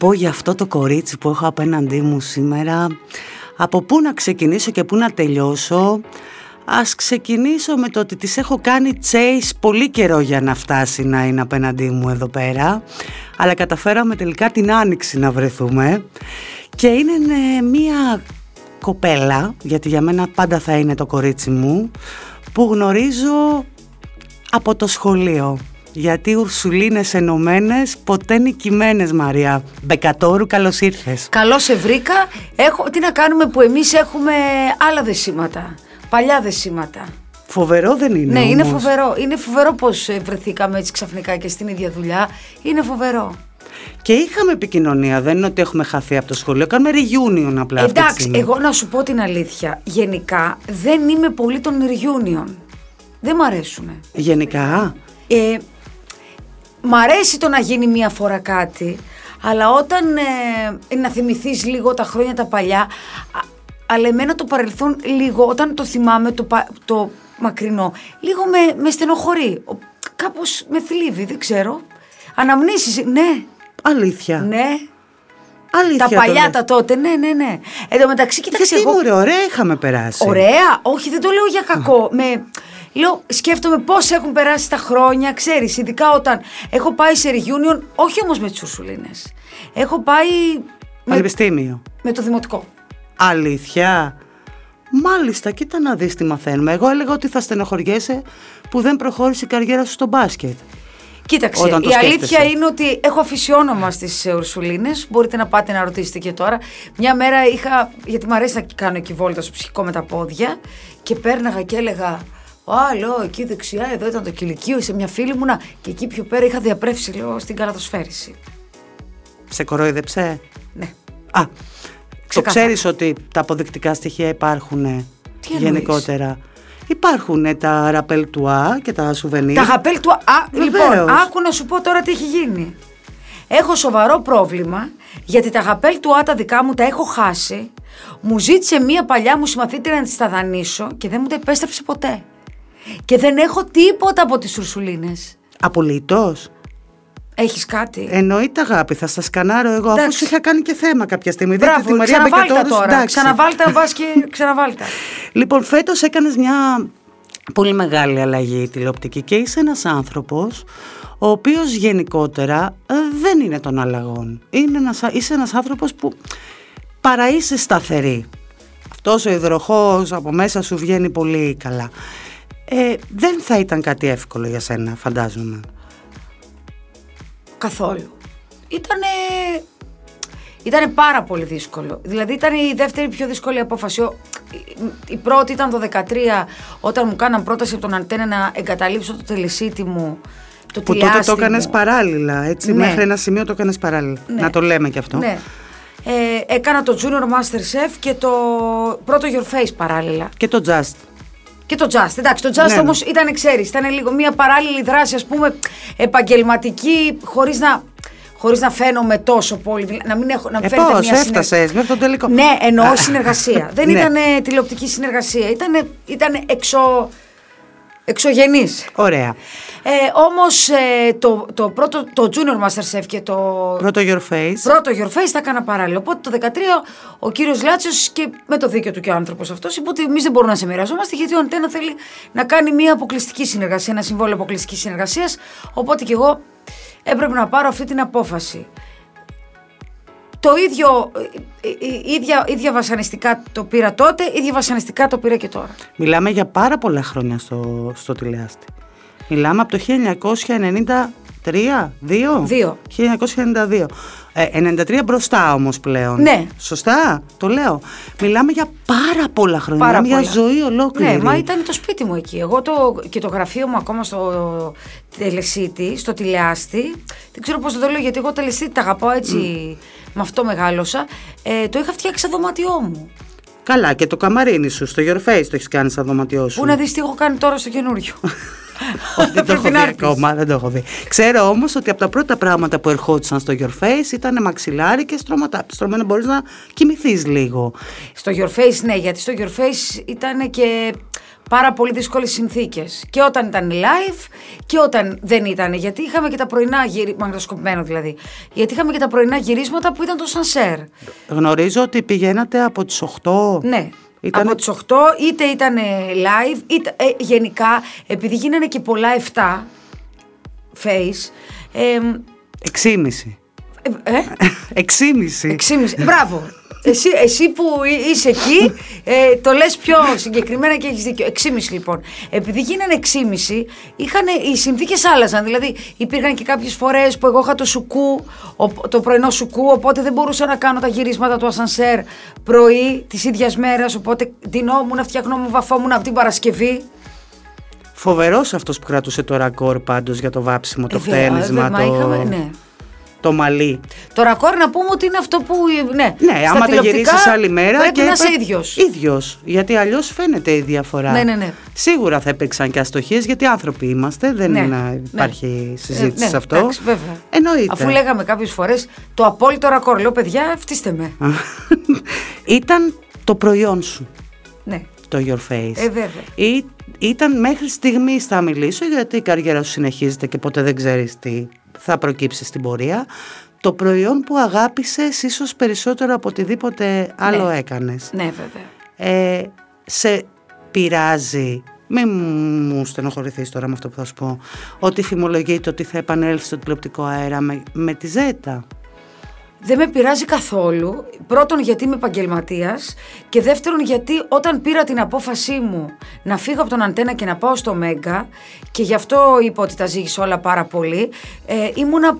τι να πω για αυτό το κορίτσι που έχω απέναντί μου σήμερα. Από πού να ξεκινήσω και πού να τελειώσω; Ας ξεκινήσω με το ότι της έχω κάνει chase πολύ καιρό για να φτάσει να είναι απέναντί μου εδώ πέρα. Αλλά καταφέραμε τελικά την άνοιξη να βρεθούμε. Και είναι ναι, μία κοπέλα, γιατί για μένα πάντα θα είναι το κορίτσι μου, που γνωρίζω από το σχολείο. Γιατί Ουρσουλίνες ενωμένες, ποτέ νικημένες, Μαρία. Μπεκατόρου, καλώς ήρθες. Καλώς σε βρήκα. Έχω, τι να κάνουμε που εμείς έχουμε άλλα δεσίματα. Παλιά δεσίματα. Φοβερό δεν είναι. Ναι, όμως. είναι φοβερό. Είναι φοβερό πώς βρεθήκαμε έτσι ξαφνικά και στην ίδια δουλειά. Είναι φοβερό. Και είχαμε επικοινωνία. Δεν είναι ότι έχουμε χαθεί από το σχολείο. Κάνουμε reunion απλά. αυτή τη Εντάξει, στιγμή. εγώ να σου πω την αλήθεια. Γενικά δεν είμαι πολύ των reunion. Δεν μ' αρέσουν. Γενικά; Ε, μ' αρέσει το να γίνει μία φορά κάτι, αλλά όταν ε, να θυμηθείς λίγο τα χρόνια τα παλιά, α- αλλά εμένα το παρελθόν λίγο, όταν το θυμάμαι το, πα- το μακρινό, λίγο με, με στενοχωρεί, Ο- κάπως με θλίβει, δεν ξέρω. Αναμνήσεις, ναι, Αλήθεια. ναι. Αλήθεια. τα το παλιά λέω. τα τότε, ναι, ναι, ναι. Εν τω μεταξύ, κοίταξε Γιατί εγώ... μωρέ, ωραία είχαμε περάσει. Ωραία, όχι δεν το λέω για κακό. Με, λέω, σκέφτομαι πώς έχουν περάσει τα χρόνια, ξέρεις, ειδικά όταν έχω πάει σε reunion, όχι όμως με τις Ουρσουλίνες. Έχω πάει με, Πανεπιστήμιο. με το δημοτικό. Αλήθεια; Μάλιστα, κοίτα να δεις τι μαθαίνουμε. Εγώ έλεγα ότι θα στενοχωριέσαι που δεν προχώρησε η καριέρα σου στο μπάσκετ. Κοίταξε, Όταν το η αλήθεια σκέφτεσαι. είναι ότι έχω αφήσει όνομα στις Ουρσουλίνε. Μπορείτε να πάτε να ρωτήσετε και τώρα. Μια μέρα είχα, γιατί μου αρέσει να κάνω εκεί βόλτα στο ψυχικό με τα πόδια, και πέρναγα και έλεγα. Άλλο, εκεί δεξιά, εδώ ήταν το κηλικείο, σε μια φίλη μου. Να, και εκεί πιο πέρα είχα διαπρέψει, λέω, στην καλατοσφαίριση. Σε κορόιδεψε. Ναι. Α, το Ξεκάθαρα. ξέρεις ότι τα αποδεικτικά στοιχεία υπάρχουν Τι εννοείς; γενικότερα; Υπάρχουν τα ραπέλ του Α και τα σουβενίρ. Τα γαπέλ του. Α, Βεβαίως. λοιπόν, άκου να σου πω τώρα τι έχει γίνει. Έχω σοβαρό πρόβλημα γιατί τα γαπέλ του Α τα δικά μου τα έχω χάσει. Μου ζήτησε μία παλιά μου συμμαθήτρια να τη τα δανείσω και δεν μου τα επέστρεψε ποτέ. Και δεν έχω τίποτα από τις Ουρσουλίνες. Απολύτως. Έχεις κάτι; Εννοείται αγάπη, θα στα σκανάρω εγώ αφού Εντάξει. σου είχα κάνει και θέμα κάποια στιγμή. Δείτε τη Μπράβο, Μαρία ξαναβάλτα Μπεκατόρους, τώρα. εντάξει. Ξαναβάλτα να πας και ξαναβάλτα. Λοιπόν, φέτος έκανες μια πολύ μεγάλη αλλαγή τηλεοπτική και είσαι ένας άνθρωπος ο οποίος γενικότερα ε, δεν είναι των αλλαγών. Είναι ένας, είσαι ένας άνθρωπος που παρά είσαι σταθερή. Αυτός ο υδροχός από μέσα σου βγαίνει πολύ καλά. Ε, δεν θα ήταν κάτι εύκολο για σένα, φαντάζομαι. Καθόλου. Ήτανε... Ήτανε πάρα πολύ δύσκολο. Δηλαδή ήταν η δεύτερη πιο δύσκολη απόφαση. Ο- Η πρώτη ήταν το 2013 όταν μου κάναν πρόταση από τον Αντένα να εγκαταλείψω το τελεσίτη μου. Το Που τότε το τηλεάστη έκανες μου. παράλληλα, έτσι, Ναι. μέχρι ένα σημείο το έκανες παράλληλα. Ναι. Να το λέμε και αυτό. Ναι. Ε, έκανα το Junior Master Chef και το πρώτο Your Face παράλληλα. Και το Just. Και το Just. Εντάξει, το Just Ναι, ναι. όμως ήταν, ξέρεις, ήταν λίγο μια παράλληλη δράση, ας πούμε, επαγγελματική, χωρίς να, χωρίς να φαίνομαι τόσο πολύ. δηλα- Να μην έχω, να Ε, φαίνεται πώς, μια συνεργ- έφτασες μέχρι τον τελικό. Ναι, εννοώ συνεργασία. Δεν Ναι. ήταν τηλεοπτική συνεργασία. Ήταν, ήταν εξω, εξωγενής. Ωραία. Ε, όμως ε, το, το πρώτο, το Junior Master Chef και το Πρώτο Your Face. Πρώτο Your Face τα έκανα παράλληλα. Οπότε το 2013 ο κύριος Λάτσιος και με το δίκιο του και ο άνθρωπος αυτός είπε ότι εμείς δεν μπορούμε να σε μοιραζόμαστε γιατί ο Αντένα θέλει να κάνει μια αποκλειστική συνεργασία, ένα συμβόλαιο αποκλειστικής συνεργασίας. Οπότε και εγώ έπρεπε να πάρω αυτή την απόφαση. Το ίδιο, ε, ε, ίδια, ίδια βασανιστικά το πήρα τότε, ίδια βασανιστικά το πήρα και τώρα. Μιλάμε για πάρα πολλά χρόνια στο, στο τηλεάστη. Μιλάμε από το 1993, 2? Δύο; 1992. Ε, 93 μπροστά όμως πλέον. Ναι. Σωστά, το λέω. Μιλάμε για πάρα πολλά χρόνια. Πάρα Μιλάμε για πολλά. ζωή ολόκληρη. Ναι, μα ήταν το σπίτι μου εκεί. Εγώ το, και το γραφείο μου ακόμα στο τελεσίτη, στο τηλεάστη. Δεν ξέρω πώς το λέω, γιατί εγώ τελεσίτη τα αγαπάω έτσι. Με αυτό μεγάλωσα. Ε, το είχα φτιάξει σαν δωμάτιό μου. Καλά, και το καμαρίνι σου στο Your Face το έχεις κάνει σαν δωματιό σου. Πού να δεις τι έχω κάνει τώρα στο καινούριο. Όχι, δεν το έχω Πρέπει δει να έρθεις. ακόμα, δεν το έχω δει. Ξέρω όμως ότι από τα πρώτα πράγματα που ερχόντουσαν στο Your Face ήταν μαξιλάρι και στρώματα. Στρωμένα μπορείς να κοιμηθείς λίγο. στο Your Face, ναι, γιατί στο Your Face ήταν και πάρα πολύ δύσκολες συνθήκες. Και όταν ήταν live και όταν δεν ήταν. Γιατί είχαμε και τα πρωινά γυρίσματα. Μαγνητοσκοπημένο δηλαδή. Γιατί είχαμε και τα πρωινά γυρίσματα που ήταν το σανσέρ. Γνωρίζω ότι πηγαίνατε από τις 8. Ναι. Ήτανε- Από τις 8 είτε ήταν live, είτε, ε, γενικά επειδή γίνανε και πολλά 7 face. Ε, 6,5. ε, ε, 6,5. 6,5. Μπράβο. Εσύ, εσύ που εί- είσαι εκεί, ε, το λες πιο συγκεκριμένα και έχεις δίκιο. 6,5 λοιπόν. Επειδή γίνανε 6,5, είχαν, οι συνθήκες άλλαζαν. Δηλαδή υπήρχαν και κάποιες φορές που εγώ είχα το σουκού, ο- το πρωινό σουκού, οπότε δεν μπορούσα να κάνω τα γυρίσματα του ασανσέρ πρωί της ίδιας μέρας, οπότε ντυνόμουν, φτιαχνόμουν, βαφόμουν από την Παρασκευή. Φοβερός αυτός που κρατούσε το ρακόρ πάντως για το βάψιμο, το Ε, βέβαια, φταίνισμα, μα το, είχαμε- ναι. Το μαλλί. Το ρακόρ να πούμε ότι είναι αυτό που. Ναι, Ναι, στα άμα το τηλεοπτικά γυρίσει άλλη μέρα. Πρέπει και να είσαι έπρεπε- ίδιος. ίδιος, γιατί αλλιώς φαίνεται η διαφορά. Ναι, ναι, ναι. Σίγουρα θα υπήρξαν και αστοχίες, γιατί άνθρωποι είμαστε. Δεν Ναι, είναι- ναι. υπάρχει συζήτηση Ε, σε αυτό. εντάξει, βέβαια. Εννοείται. Αφού λέγαμε κάποιες φορές το απόλυτο ρακόρ, λέω παιδιά, φτύστε με. Ήταν το προϊόν σου, ναι, το Your Face. ε, βέβαια. Ή, ήταν μέχρι στιγμής θα μιλήσω γιατί η καριέρα σου συνεχίζεται και ποτέ δεν ξέρεις τι θα προκύψει στην πορεία. Το προϊόν που αγάπησες ίσως περισσότερο από οτιδήποτε άλλο Ναι. έκανες. Ναι, βέβαια. Ε, σε πειράζει, μην μου στενοχωρηθείς τώρα με αυτό που θα σου πω, ότι φημολογείται ότι θα επανέλθει στο τηλεοπτικό αέρα με, με τη Ζέτα; Δεν με πειράζει καθόλου. Πρώτον, γιατί είμαι επαγγελματίας. Και δεύτερον, γιατί όταν πήρα την απόφασή μου να φύγω από τον Αντένα και να πάω στο Μέγκα, και γι' αυτό είπα ότι τα ζήγησα όλα πάρα πολύ, ε, ήμουνα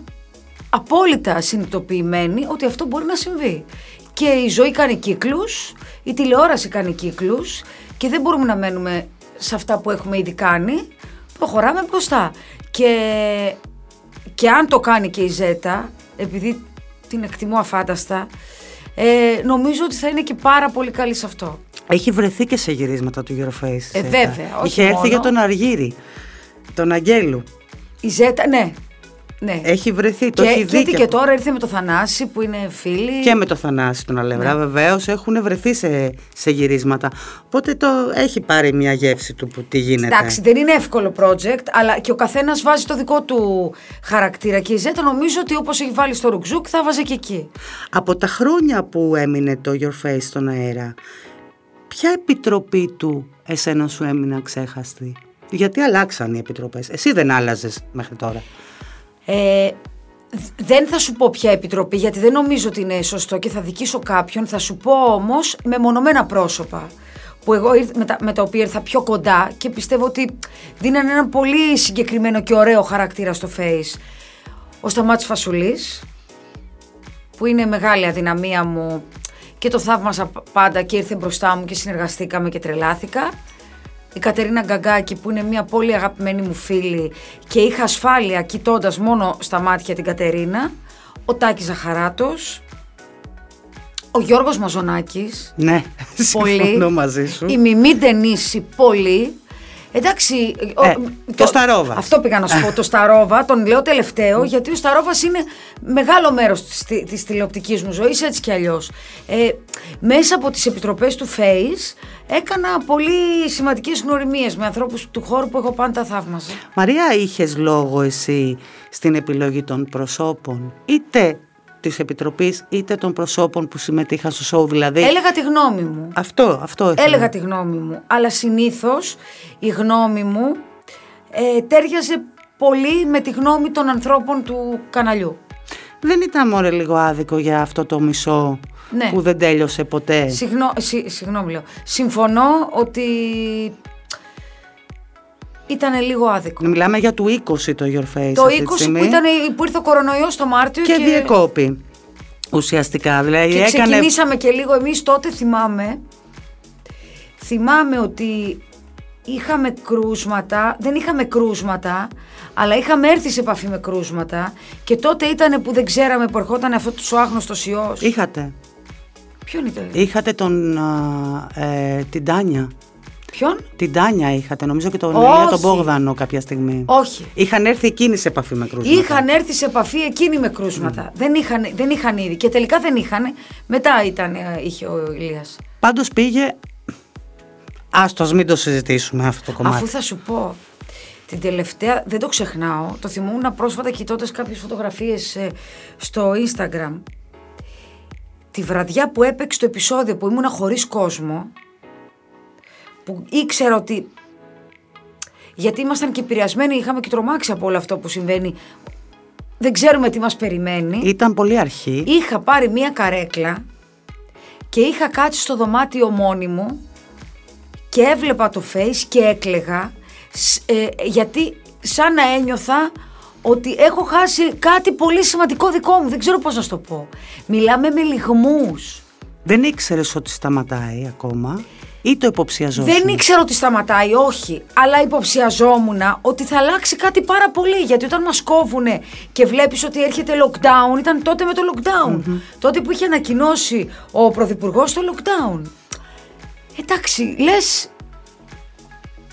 απόλυτα συνειδητοποιημένη ότι αυτό μπορεί να συμβεί. Και η ζωή κάνει κύκλους, η τηλεόραση κάνει κύκλους και δεν μπορούμε να μένουμε σε αυτά που έχουμε ήδη κάνει. Προχωράμε μπροστά. Και, και αν το κάνει και η Ζέτα, επειδή την εκτιμώ αφάνταστα, ε, νομίζω ότι θα είναι και πάρα πολύ καλή σε αυτό. Έχει βρεθεί και σε γυρίσματα του Your Face. Ε, Ζέτα. βέβαια, όχι Είχε έρθει μόνο. για τον Αργύρι, τον Αγγέλου. Η Ζέτα, ναι. Ναι. Έχει βρεθεί, το και, έχει και, δει. και τώρα ήρθε με το Θανάση που είναι φίλοι. Και με το Θανάση τον Αλευρά, Ναι. βεβαίως έχουν βρεθεί σε, σε γυρίσματα. Οπότε το έχει πάρει μια γεύση του που τι γίνεται. Εντάξει, δεν είναι εύκολο project, αλλά και ο καθένας βάζει το δικό του χαρακτήρα. Και η Ζέτα νομίζω ότι όπως έχει βάλει στο ρουκζούκ θα βάζει και εκεί. Από τα χρόνια που έμεινε το Your Face στον αέρα, ποια επιτροπή του εσένα σου έμεινε ξέχαστη. Γιατί αλλάξαν οι επιτροπές. Εσύ δεν άλλαζες μέχρι τώρα. Ε, δ- δεν θα σου πω ποια επιτροπή, γιατί δεν νομίζω ότι είναι σωστό και θα δικήσω κάποιον. Θα σου πω όμως με μονομένα πρόσωπα. Που εγώ ήρθ- με, τα, με τα οποία ήρθα πιο κοντά και πιστεύω ότι δίνανε ένα πολύ συγκεκριμένο και ωραίο χαρακτήρα στο face. Ο Σταμάτης Φασουλής, που είναι μεγάλη αδυναμία μου και το θαύμασα πάντα και ήρθε μπροστά μου και συνεργαστήκαμε και τρελάθηκα. Η Κατερίνα Γκαγκάκη που είναι μια πολύ αγαπημένη μου φίλη και είχα ασφάλεια κοιτώντας μόνο στα μάτια την Κατερίνα. Ο Τάκης Ζαχαράτος, ο Γιώργος Μαζονάκης, Ναι, πολύ. συμφωνώ μαζί σου. Η Μιμή Ντενίση, πολύ. Εντάξει. ο- Ε, το Σταρόβας. Αυτό πήγα να σου πω. Το Σταρόβα, τον λέω τελευταίο, γιατί ο Σταρόβας είναι μεγάλο μέρος της της τηλεοπτικής μου ζωής, έτσι κι αλλιώς. Ε, μέσα από τις επιτροπές του Face έκανα πολύ σημαντικές γνωριμίες με ανθρώπους του χώρου που εγώ πάντα θαύμαζα. Μαρία, είχες λόγο εσύ στην επιλογή των προσώπων, είτε της Επιτροπής, είτε των προσώπων που συμμετείχαν στο σοου, δηλαδή... Έλεγα τη γνώμη μου. Αυτό, αυτό ήθελα. Έλεγα τη γνώμη μου. Αλλά συνήθως η γνώμη μου ε, τέριαζε πολύ με τη γνώμη των ανθρώπων του καναλιού. Δεν ήταν μωρέ λίγο άδικο για αυτό το μισό Ναι. που δεν τέλειωσε ποτέ; Συγνώ, συ- συγγνώμη λέω. Συμφωνώ ότι ήταν λίγο άδικο. Μιλάμε για του 20 το Your Face Το 20 αυτή τη στιγμή. που, ήταν, που ήρθε ο κορονοϊός το Μάρτιο και, και, διεκόπη. Ουσιαστικά, δηλαδή και έκανε... ξεκινήσαμε και λίγο εμείς τότε θυμάμαι θυμάμαι ότι είχαμε κρούσματα, δεν είχαμε κρούσματα αλλά είχαμε έρθει σε επαφή με κρούσματα και τότε ήταν που δεν ξέραμε που ερχόταν αυτό ο άγνωστος ιός. Είχατε. Ποιον ήταν, Είχατε τον, α, ε, την Τάνια. Ποιον; Την Τάνια είχατε, νομίζω και τον Όχι. Ηλία τον Μπόγδανο κάποια στιγμή. Όχι. Είχαν έρθει εκείνοι σε επαφή με κρούσματα. Είχαν έρθει σε επαφή εκείνοι με κρούσματα. Δεν, είχαν, δεν είχαν ήδη. Και τελικά δεν είχαν. Μετά ήταν, ε, είχε ο Ηλίας. Πάντως πήγε Άστος, ας μην το συζητήσουμε αυτό το κομμάτι. Αφού θα σου πω, την τελευταία, δεν το ξεχνάω, το θυμούμουν πρόσφατα κοιτώντας κάποιες φωτογραφίες ε, στο Instagram. Τη βραδιά που έπαιξε το επεισόδιο που ήμουνα χωρίς κόσμο, που ήξερα ότι γιατί ήμασταν και επηρεασμένοι, είχαμε και τρομάξει από όλο αυτό που συμβαίνει. Δεν ξέρουμε τι μας περιμένει. Ήταν πολύ αρχή. Είχα πάρει μία καρέκλα και είχα κάτσει στο δωμάτιο μόνη μου και έβλεπα το face και έκλεγα σ- ε, γιατί σαν να ένιωθα ότι έχω χάσει κάτι πολύ σημαντικό δικό μου. Δεν ξέρω πώς να σου το πω. Μιλάμε με λιγμούς. Δεν ήξερες ότι σταματάει ακόμα ή το υποψιαζόσουν; Δεν ήξερα ότι σταματάει, όχι. Αλλά υποψιαζόμουν ότι θα αλλάξει κάτι πάρα πολύ. Γιατί όταν μας κόβουν και βλέπεις ότι έρχεται lockdown, ήταν τότε με το lockdown. Τότε που είχε ανακοινώσει ο Πρωθυπουργός το lockdown. Εντάξει, λες.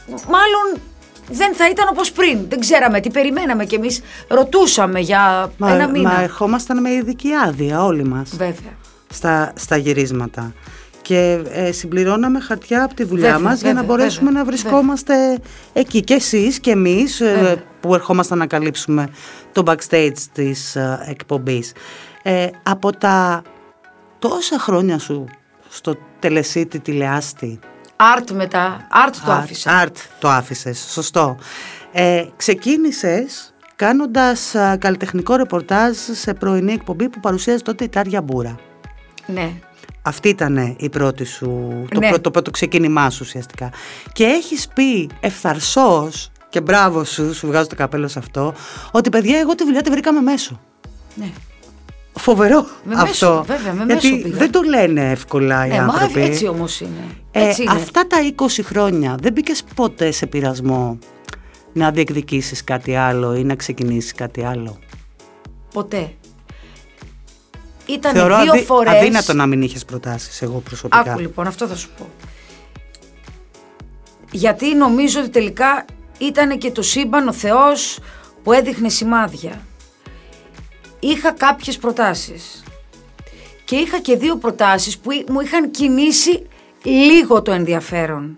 Μάλλον δεν θα ήταν όπως πριν. Δεν ξέραμε τι περιμέναμε κι εμείς ρωτούσαμε για Μα, ένα μήνα. μα ερχόμασταν με ειδική άδεια όλοι μας Βέβαια. Στα, στα γυρίσματα. Και ε, συμπληρώναμε χαρτιά από τη δουλειά Βέβαια, μας για να βέβαια, μπορέσουμε βέβαια, να βρισκόμαστε εκεί. Και εσείς και εμείς ε, Βέβαια. που ερχόμασταν να καλύψουμε το backstage της ε, εκπομπής. Ε, από τα τόσα χρόνια σου στο τελεσίτη τηλεάστη Art μετά. Art το Art, άφησα. Art το άφησες, σωστό. Ε, ξεκίνησες κάνοντας α, καλλιτεχνικό ρεπορτάζ σε πρωινή εκπομπή που παρουσίαζε τότε η Τάρια Μπούρα. Ναι. Αυτή ήταν η πρώτη σου, το, Ναι. πρώτο, το πρώτο ξεκίνημά σου ουσιαστικά. Και έχεις πει ευθαρσός και μπράβο σου, σου βγάζω το καπέλο σε αυτό, ότι παιδιά εγώ τη δουλειά τη βρήκαμε μέσω. ναι. Φοβερό Με αυτό. μέσο, βέβαια, με Γιατί μέσο πήγα. δεν το λένε εύκολα οι Ναι, μα άνθρωποι. έτσι όμως είναι. Ε, Έτσι είναι. αυτά τα 20 χρόνια δεν μπήκες ποτέ σε πειρασμό να διεκδικήσεις κάτι άλλο ή να ξεκινήσεις κάτι άλλο; Ποτέ. Ήταν Θεωρώ δύο αδύ- φορές... αδύνατο να μην είχες προτάσεις εγώ προσωπικά. Άκου λοιπόν, αυτό θα σου πω. Γιατί νομίζω ότι τελικά ήταν και το σύμπαν ο Θεός που έδειχνε σημάδια. Είχα κάποιες προτάσεις. Και είχα και δύο προτάσεις που μου είχαν κινήσει λίγο το ενδιαφέρον.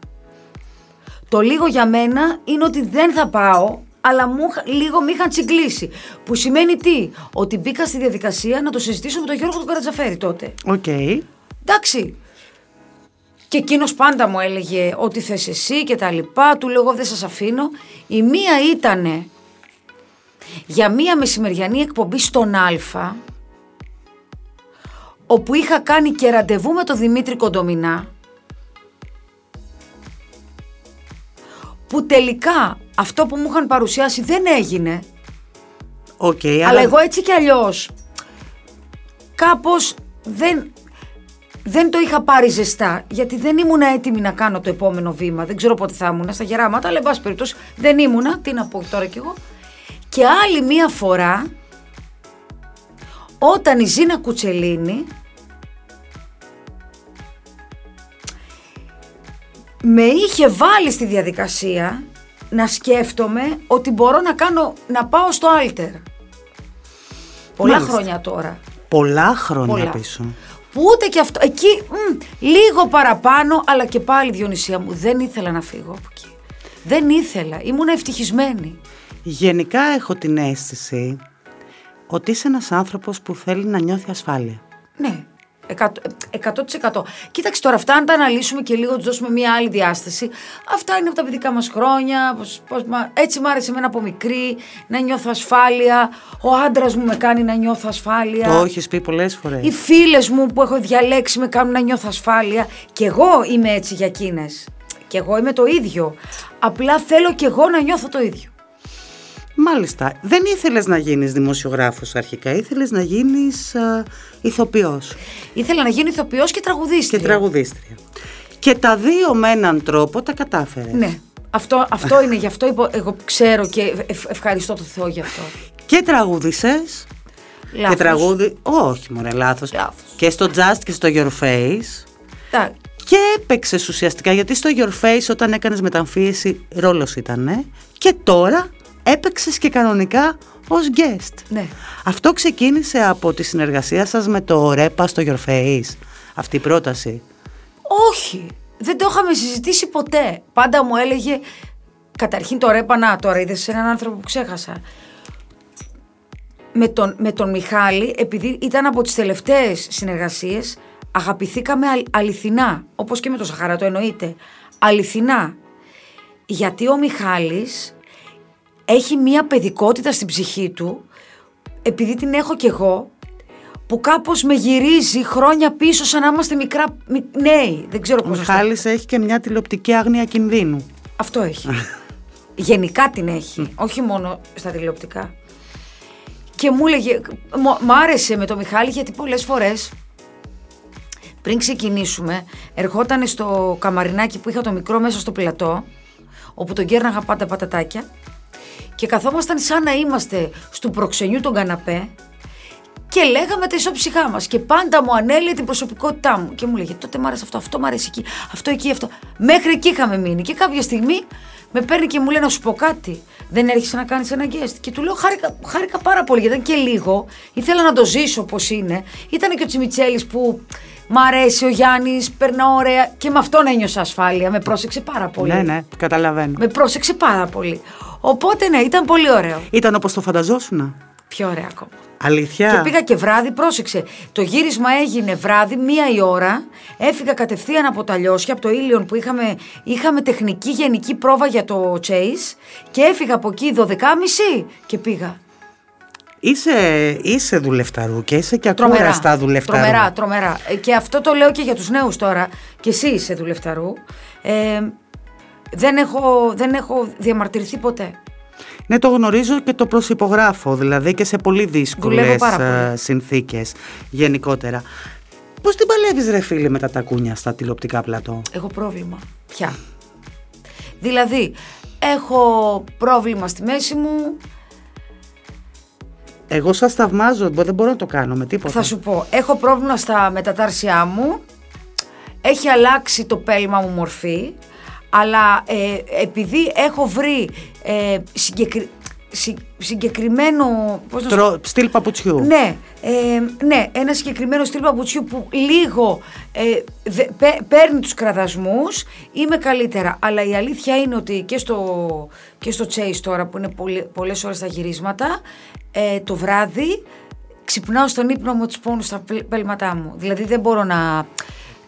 Το λίγο για μένα είναι ότι δεν θα πάω, αλλά μου, είχα- λίγο με είχαν τσιγκλίσει. Που σημαίνει τι, ότι μπήκα στη διαδικασία να το συζητήσω με τον Γιώργο τον Καρατζαφέρη τότε. Οκ. Εντάξει. Και εκείνος πάντα μου έλεγε ότι θες εσύ και τα λοιπά. Του λέω εγώ δεν σας αφήνω. Η μία ήτανε για μία μεσημεριανή εκπομπή στον Α όπου είχα κάνει και ραντεβού με τον Δημήτρη Κοντομινά που τελικά αυτό που μου είχαν παρουσιάσει δεν έγινε Οκ, αλλά εγώ έτσι κι αλλιώς κάπως δεν, δεν το είχα πάρει ζεστά γιατί δεν ήμουν έτοιμη να κάνω το επόμενο βήμα. Δεν ξέρω πότε θα ήμουν στα γεράματα, αλλά εν πάση περιπτώσει δεν ήμουνα. Τι να πω τώρα κι εγώ. Και άλλη μία φορά όταν η Ζήνα Κουτσελίνη με είχε βάλει στη διαδικασία να σκέφτομαι ότι μπορώ να κάνω, να πάω στο Alter. Πολλά Μάλιστα. χρόνια τώρα. Πολλά χρόνια Πολλά. πίσω. Που ούτε και αυτό. Εκεί μ, λίγο παραπάνω, αλλά και πάλι Διονυσία μου. Δεν ήθελα να φύγω από εκεί. Δεν ήθελα. Ήμουν ευτυχισμένη. Γενικά έχω την αίσθηση ότι είσαι ένας άνθρωπος που θέλει να νιώθει ασφάλεια. Ναι. Εκατό- 100%. Κοίταξε τώρα, αυτά αν τα αναλύσουμε και λίγο, τους δώσουμε μια άλλη διάσταση. Αυτά είναι από τα παιδικά μας χρόνια. Πώς, πώς, μα- έτσι μ' άρεσε εμένα από μικρή να νιώθω ασφάλεια. Ο άντρας μου με κάνει να νιώθω ασφάλεια. Το έχεις πει πολλές φορές. Οι φίλες μου που έχω διαλέξει με κάνουν να νιώθω ασφάλεια. Και εγώ είμαι έτσι για εκείνες. Και εγώ είμαι το ίδιο. Απλά θέλω και εγώ να νιώθω το ίδιο. Μάλιστα. Δεν ήθελες να γίνεις δημοσιογράφος αρχικά, ήθελες να γίνεις α, ηθοποιός Ήθελα να γίνω ηθοποιός και τραγουδίστρια. και τραγουδίστρια. Και τα δύο με έναν τρόπο τα κατάφερες. Ναι. Αυτό, αυτό είναι, γι' αυτό είπα- εγώ ξέρω και ευ- ευχαριστώ το Θεό γι' αυτό. Και τραγούδησες Λάθος. και τραγούδι... Όχι μωρέ, λάθος. Λάθος. Και στο Just και στο Your Face. Τα- Και έπαιξες ουσιαστικά, γιατί στο Your Face όταν έκανες μεταμφίεση ρόλος ήτανε και τώρα έπαιξες και κανονικά ως guest. Ναι. Αυτό ξεκίνησε από τη συνεργασία σας με το Ρέπα στο Your Face, αυτή η πρόταση; Όχι. δεν το είχαμε συζητήσει ποτέ. Πάντα μου έλεγε, καταρχήν το ρέπανα τώρα, είδες έναν άνθρωπο που ξέχασα. Με τον, με τον Μιχάλη, επειδή ήταν από τις τελευταίες συνεργασίες, αγαπηθήκαμε αλ- αληθινά, όπως και με τον Σαχαρά, το εννοείται. Αληθινά. Γιατί ο Μιχάλης έχει μία παιδικότητα στην ψυχή του, επειδή την έχω κι εγώ, που κάπως με γυρίζει χρόνια πίσω σαν να είμαστε μικρά μι- νέοι. Δεν ξέρω Ο πώς να στο Μιχάλης έχει και μια τηλεοπτική άγνοια κινδύνου. αυτό έχει. Γενικά την έχει, όχι μόνο στα τηλεοπτικά. Και μου έλεγε, μου- μ' άρεσε με τον Μιχάλη γιατί πολλές φορές πριν ξεκινήσουμε ερχόταν στο καμαρινάκι που είχα το μικρό μέσα στο πλατό όπου τον κέρναγα πάντα πατατάκια και καθόμασταν σαν να είμαστε στου προξενιού τον καναπέ και λέγαμε τα ισόψυχά μας. Και πάντα μου ανέλυε την προσωπικότητά μου. Και μου λέγε τότε μ' άρεσε αυτό, αυτό μ' αρέσει εκεί, αυτό εκεί, αυτό. Μέχρι εκεί είχαμε μείνει. Και κάποια στιγμή με παίρνει και μου λέει να σου πω κάτι. Δεν έρχεσαι να κάνεις ένα guest. Και του λέω χάρηκα, χάρηκα πάρα πολύ γιατί ήταν και λίγο. Ήθελα να το ζήσω όπω είναι. Ήταν και ο Τσιμιτσέλης που μ' αρέσει ο Γιάννης, περνάω ωραία. Και με αυτόν ένιωσα ασφάλεια. Με πρόσεξε πάρα πολύ. Ναι, ναι, καταλαβαίνω. Με πρόσεξε πάρα πολύ. Οπότε ναι, ήταν πολύ ωραίο. Ήταν όπως το φανταζόσουνα. Πιο ωραία ακόμα. Αλήθεια. Και πήγα και βράδυ, πρόσεξε. Το γύρισμα έγινε βράδυ, μία η ώρα. Έφυγα κατευθείαν από τα λιώσια, από το ήλιον που είχαμε, είχαμε τεχνική γενική πρόβα για το Chase. Και έφυγα από εκεί 12.30 και πήγα. Είσαι, είσαι δουλευταρού και είσαι και Τρομερά. ακούραστα δουλευταρού. Τρομερά, τρομερά. Ε, Και αυτό το λέω και για τους νέους τώρα. Και εσύ είσαι δουλευταρού. Ε, δεν, έχω, δεν έχω διαμαρτυρηθεί ποτέ. Ναι, το γνωρίζω και το προσυπογράφω, δηλαδή και σε πολύ Δουλεύω δύσκολες πάρα ε, πολύ. συνθήκες γενικότερα. Πώς την παλεύεις ρε φίλε με τα τακούνια στα τηλεοπτικά πλατό; Έχω πρόβλημα. Πια. Δηλαδή, έχω πρόβλημα στη μέση μου. Εγώ σας θαυμάζω, μπο- δεν μπορώ να το κάνω με τίποτα. Θα σου πω, έχω πρόβλημα στα μετατάρσια μου. Έχει αλλάξει το πέλμα μου μορφή. Αλλά ε, επειδή έχω βρει ε, συγκεκρι- συ- συγκεκριμένο... Πώς να σου Τρο... Στυλ παπουτσιού. Ναι, ε, ναι, ένα συγκεκριμένο στυλ παπουτσιού που λίγο ε, δε- πέ- παίρνει τους κραδασμούς, είμαι καλύτερα. Αλλά η αλήθεια είναι ότι και στο, και στο Chase τώρα που είναι πολλέ, πολλές ώρες τα γυρίσματα, ε, το βράδυ ξυπνάω στον ύπνο μου τους πόνους στα πέλ- πέλματά μου. Δηλαδή δεν μπορώ να,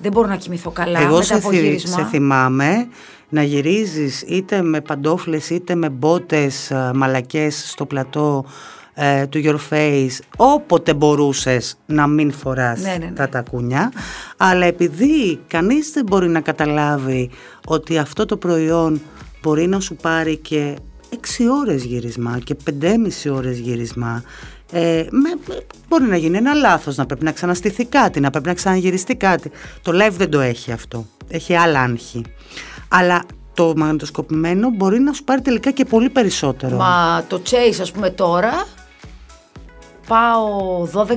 δεν μπορώ να κοιμηθώ καλά Εγώ μετά σε, από θυ- γύρισμα. σε θυμάμαι να γυρίζεις είτε με παντόφλες είτε με μπότες ε, μαλακές στο πλατό ε, του Your Face όποτε μπορούσες να μην φοράς Ναι, ναι, ναι. τα τακούνια αλλά επειδή κανείς δεν μπορεί να καταλάβει ότι αυτό το προϊόν μπορεί να σου πάρει και 6 ώρες γύρισμα και 5,5 ώρες γύρισμα ε, με, με- μπορεί να γίνει ένα λάθος, να πρέπει να ξαναστηθεί κάτι, να πρέπει να ξαναγυριστεί κάτι. Το live δεν το έχει αυτό. Έχει άλλα άγχη. Αλλά το μαγνητοσκοπημένο μπορεί να σου πάρει τελικά και πολύ περισσότερο. Μα το Chase ας πούμε τώρα πάω 12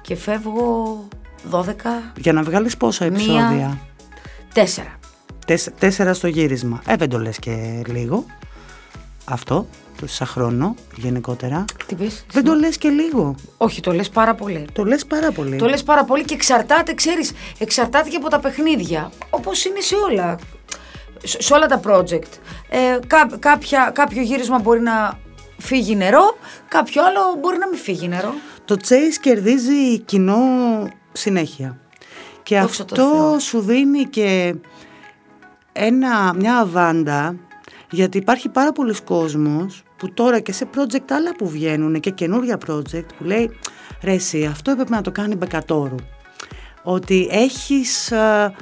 και φεύγω 12, Για να βγάλεις πόσα Μία. επεισόδια; 4. Τέσ- τέσσερα στο γύρισμα. Ε, δεν το λες και λίγο. Αυτό, το σαν χρόνο γενικότερα. Τι πεις; Δεν το λες και λίγο. Όχι, το λες πάρα πολύ. Το λες πάρα πολύ. Το λες πάρα πολύ και εξαρτάται, ξέρεις, εξαρτάται και από τα παιχνίδια. Όπως είναι σε όλα. Σε σε όλα τα project. Ε, κά- κάποια, κάποιο γύρισμα μπορεί να φύγει νερό, κάποιο άλλο μπορεί να μην φύγει νερό. Το Chase κερδίζει κοινό συνέχεια. Και Δόξα τω αυτό Θεώ. σου δίνει και ένα, μια αβάντα γιατί υπάρχει πάρα πολλοί κόσμος που τώρα και σε project άλλα που βγαίνουν και καινούρια project που λέει ρε εσύ αυτό έπρεπε να το κάνει Μπεκατόρου ότι έχεις α,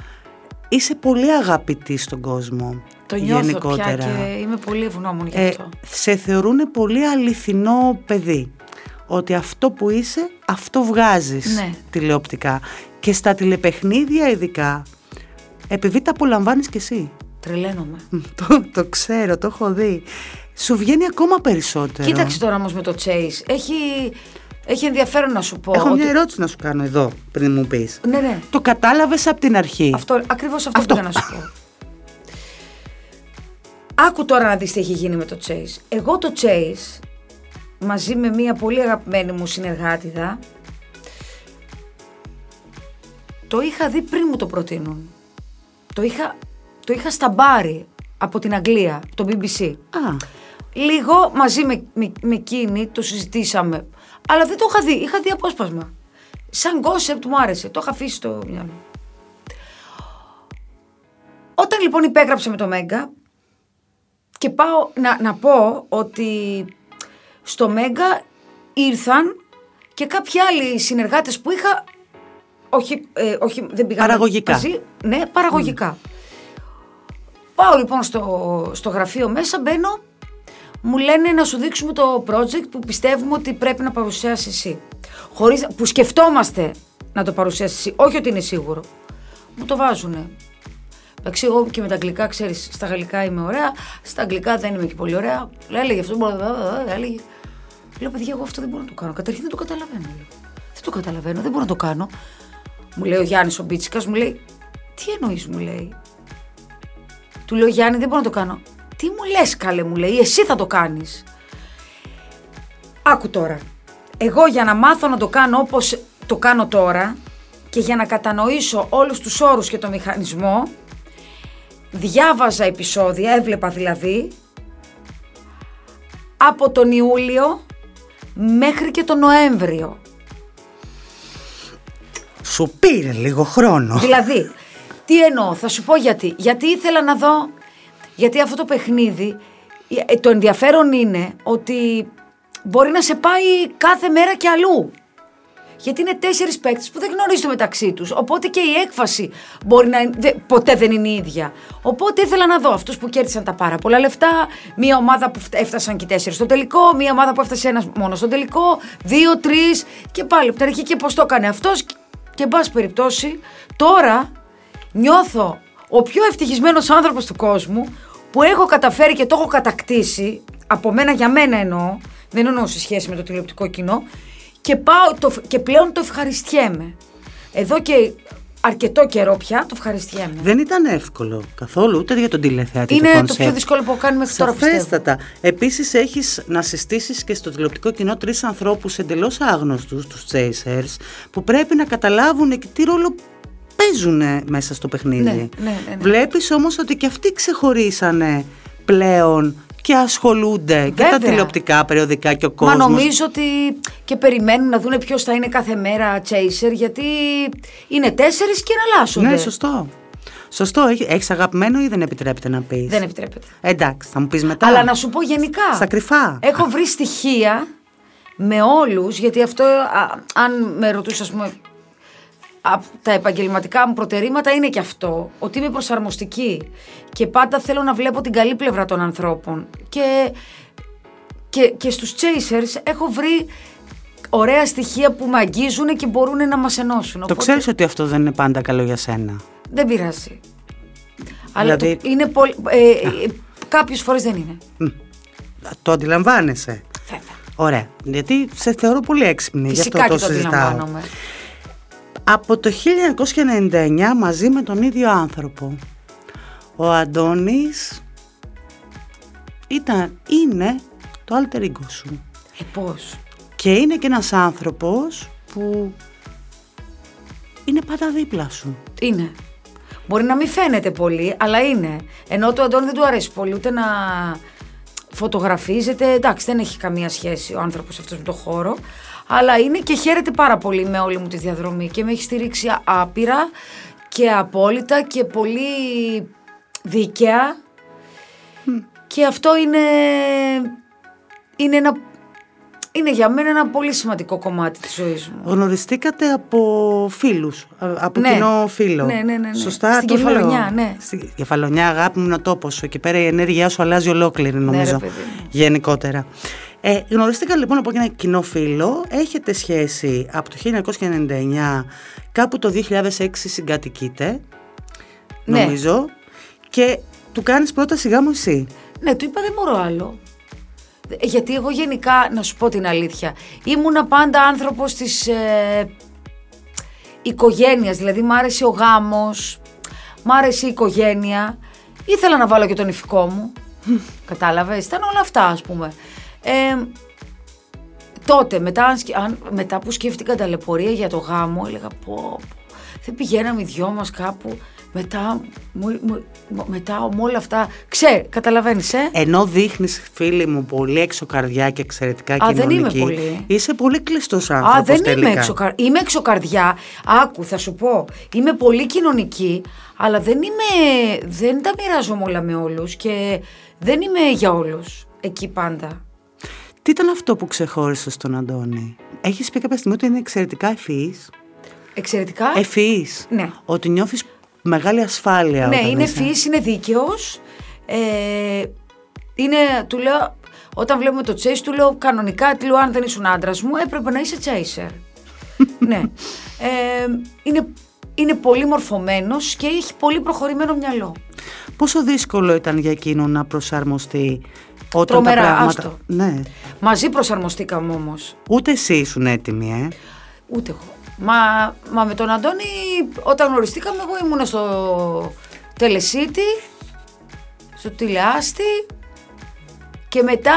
είσαι πολύ αγαπητή στον κόσμο Το νιώθω γενικότερα. πια και είμαι πολύ ευγνώμων γι' Ε, αυτό. σε θεωρούν πολύ αληθινό παιδί. Ότι αυτό που είσαι, αυτό βγάζεις Ναι. τηλεοπτικά. Και στα τηλεπαιχνίδια ειδικά, επειδή τα απολαμβάνεις κι εσύ. Τρελαίνομαι. Μ, Το, το ξέρω, το έχω δει. Σου βγαίνει ακόμα περισσότερο. Κοίταξε τώρα όμως με το Chase. Έχει, έχει ενδιαφέρον να σου πω. Έχω ότι- μια ερώτηση να σου κάνω εδώ, πριν μου πεις. Ναι, ναι. Το κατάλαβες από την αρχή. Αυτό, ακριβώς αυτό, Αυτό. πήγα να σου πω. Άκου τώρα να δεις τι έχει γίνει με το Chase. Εγώ το Chase, μαζί με μία πολύ αγαπημένη μου συνεργάτηδα, το είχα δει πριν μου το προτείνουν. το είχα, το είχα στα μπάρι από την Αγγλία, το BBC. Α, Λίγο μαζί με, με, με εκείνη το συζητήσαμε. Αλλά δεν το είχα δει. Είχα δει απόσπασμα. Σαν concept μου άρεσε. Το είχα αφήσει στο μυαλό. Όταν λοιπόν υπέγραψα με το Mega και πάω να, να πω ότι στο Mega ήρθαν και κάποιοι άλλοι συνεργάτες που είχα όχι, ε, όχι δεν πήγαν Παραγωγικά. μαζί, ναι, παραγωγικά. Πάω λοιπόν στο, στο γραφείο μέσα, μπαίνω, μου λένε να σου δείξουμε το project που πιστεύουμε ότι πρέπει να παρουσιάσεις εσύ. Χωρίς, που σκεφτόμαστε να το παρουσιάσεις εσύ, όχι ότι είναι σίγουρο. Μου το βάζουνε. Εντάξει, εγώ και με τα αγγλικά, ξέρεις, στα γαλλικά είμαι ωραία, στα αγγλικά δεν είμαι και πολύ ωραία. Έλεγε αυτό, μπλα, μπλα, μπλα, έλεγε. Λέω, παιδιά, εγώ αυτό δεν μπορώ να το κάνω. Καταρχήν δεν το καταλαβαίνω. Λέω. Δεν το καταλαβαίνω, δεν μπορώ να το κάνω. Μου λέει ο Γιάννης ο Μπίτσικας, μου λέει, Τι εννοείς, μου λέει. Του λέω, Γιάννη, δεν μπορώ να το κάνω. Τι μου λες, καλέ, μου λέει, εσύ θα το κάνεις. Άκου τώρα. Εγώ για να μάθω να το κάνω όπως το κάνω τώρα και για να κατανοήσω όλους τους όρους και το μηχανισμό, διάβαζα επεισόδια, έβλεπα δηλαδή, από τον Ιούλιο μέχρι και τον Νοέμβριο. σου πήρε λίγο χρόνο. Δηλαδή, τι εννοώ, θα σου πω γιατί. Γιατί ήθελα να δω, γιατί αυτό το παιχνίδι, ε, το ενδιαφέρον είναι ότι μπορεί να σε πάει κάθε μέρα και αλλού. Γιατί είναι τέσσερις παίκτες που δεν γνωρίζει το μεταξύ τους. Οπότε και η έκφαση μπορεί να είναι- δε- ποτέ δεν είναι η ίδια. Οπότε ήθελα να δω αυτούς που κέρδισαν τα πάρα πολλά λεφτά, μία ομάδα που φτα- έφτασαν και οι τέσσερις στο τελικό, μία ομάδα που έφτασε ένας μόνο στο τελικό, δύο, τρεις και πάλι από την αρχή και πώς το έκανε αυτός. Και εν πάση περιπτώσει, τώρα νιώθω ο πιο ευτυχισμένος άνθρωπος του κόσμου που έχω καταφέρει και το έχω κατακτήσει, από μένα για μένα εννοώ, δεν εννοώ σε σχέση με το τηλεοπτικό κοινό, και, πάω, το, και πλέον το ευχαριστιέμαι. Εδώ και αρκετό καιρό πια το ευχαριστιέμαι. Δεν ήταν εύκολο καθόλου ούτε για τον τηλεθεατή Είναι το το concept. πιο δύσκολο που έχω κάνει μέχρι τώρα πιστεύω. Σαφέστατα. Επίσης, έχεις να συστήσεις και στο τηλεοπτικό κοινό τρεις ανθρώπους εντελώς άγνωστους, τους Chasers, που πρέπει να καταλάβουν και τι ρόλο παίζουν μέσα στο παιχνίδι. Ναι, ναι, ναι, ναι. Βλέπεις όμως ότι και αυτοί ξεχωρίσανε πλέον και ασχολούνται και τα Βέβαια. τηλεοπτικά περιοδικά και ο Μα κόσμος. νομίζω ότι και περιμένουν να δουν ποιος θα είναι κάθε μέρα chaser, γιατί είναι τέσσερις και εναλλάσσονται. Ναι, σωστό. Σωστό. Έχεις αγαπημένο ή δεν επιτρέπεται να πεις; Δεν επιτρέπεται. Εντάξει, θα μου πεις μετά. Αλλά να σου πω γενικά. Στα κρυφά. Έχω βρει στοιχεία με όλους, γιατί αυτό, α, αν με ρωτούσες, ας πούμε, από τα επαγγελματικά μου προτερήματα είναι και αυτό, ότι είμαι προσαρμοστική και πάντα θέλω να βλέπω την καλή πλευρά των ανθρώπων. Και, και, και στους chasers έχω βρει ωραία στοιχεία που με αγγίζουν και μπορούν να μας ενώσουν. Το Οπότε ξέρεις ότι αυτό δεν είναι πάντα καλό για σένα; Δεν πειράζει. Αλλά Δηλαδή- το, είναι πολύ, ε, ε, κάποιες φορές δεν είναι. Μ. Το αντιλαμβάνεσαι. Βέβαια. Ωραία. Γιατί σε θεωρώ πολύ έξυπνη. Γι' Φυσικά αυτό και το το συζητάω. Αντιλαμβάνομαι. Από το 1999 μαζί με τον ίδιο άνθρωπο. Ο Αντώνης ήταν, είναι το alter ego σου. Ε, πώς; Και είναι και ένας άνθρωπος που είναι πάντα δίπλα σου. Είναι. Μπορεί να μην φαίνεται πολύ, αλλά είναι. Ενώ του Αντώνη δεν του αρέσει πολύ ούτε να φωτογραφίζεται. Εντάξει, δεν έχει καμία σχέση ο άνθρωπος αυτός με το χώρο. Αλλά είναι και χαίρεται πάρα πολύ με όλη μου τη διαδρομή και με έχει στηρίξει άπειρα και απόλυτα και πολύ δίκαια. Και αυτό είναι, είναι, ένα, είναι για μένα ένα πολύ σημαντικό κομμάτι της ζωής μου. Γνωριστήκατε από φίλους, α- από Ναι. κοινό φίλο. Ναι, ναι, ναι, ναι. Σωστά Στην το λέω; Κεφαλονιά, ναι. Στην Κεφαλονιά, αγάπη μου, είναι ο τόπος σου. Εκεί πέρα η ενέργειά σου αλλάζει ολόκληρη, νομίζω. Ναι, παιδί μου. γενικότερα. Ε, γνωριστήκατε λοιπόν από ένα κοινό φίλο. Έχετε σχέση από το 1999, κάπου το 2006 συγκατοικείτε, Ναι. νομίζω. Και του κάνεις πρόταση γάμου εσύ. Ναι, του είπα δεν μπορώ άλλο. Ε, Γιατί εγώ γενικά, να σου πω την αλήθεια, ήμουνα πάντα άνθρωπος της ε, οικογένειας. Δηλαδή, μ' άρεσε ο γάμος, μ' άρεσε η οικογένεια. Ήθελα να βάλω και τον ηφικό μου. Κατάλαβες, ήταν όλα αυτά ας πούμε. Ε, τότε, μετά, αν σκε- αν- μετά που σκέφτηκα ταλαιπωρία για το γάμο, έλεγα πω, πω δεν πηγαίναμε οι δυο μας κάπου μετά, μου, μου- μετά με όλα αυτά, ξέρει, καταλαβαίνεις, ε; Ενώ δείχνεις φίλη μου πολύ εξωκαρδιά και εξαιρετικά Α, δεν κοινωνική. είμαι πολύ. Είσαι πολύ κλειστός άνθρωπος Α, δεν τελικά. είμαι εξωκαρδιά. Είμαι εξωκαρδιά. Άκου, θα σου πω. Είμαι πολύ κοινωνική, αλλά δεν είμαι. Δεν τα μοιράζομαι όλα με όλους και δεν είμαι για όλους εκεί πάντα. Τι ήταν αυτό που ξεχώρισε στον Αντώνη; Έχεις πει κάποια στιγμή ότι είναι εξαιρετικά ευφυής. Εξαιρετικά; Ευφυής. Ναι. Ότι νιώθεις μεγάλη ασφάλεια ναι, όταν είναι είσαι. ευφυής, είναι δίκαιος. Ε, είναι, του λέω, όταν βλέπουμε το chase, του λέω κανονικά, του λέω αν δεν ήσουν άντρας μου, έπρεπε να είσαι chaser. ναι. Ε, είναι, είναι πολύ μορφωμένος και έχει πολύ προχωρημένο μυαλό. Πόσο δύσκολο ήταν για εκείνο να προσαρμοστεί όταν Τρομερά, τα πράγματα... άστο. Ναι. Μαζί προσαρμοστήκαμε όμως. Ούτε εσύ ήσουν έτοιμη, ε; Ούτε εγώ. Μα, μα με τον Αντώνη, όταν γνωριστήκαμε, εγώ ήμουνα στο Τελεσίτη, στο τηλεάστη και μετά,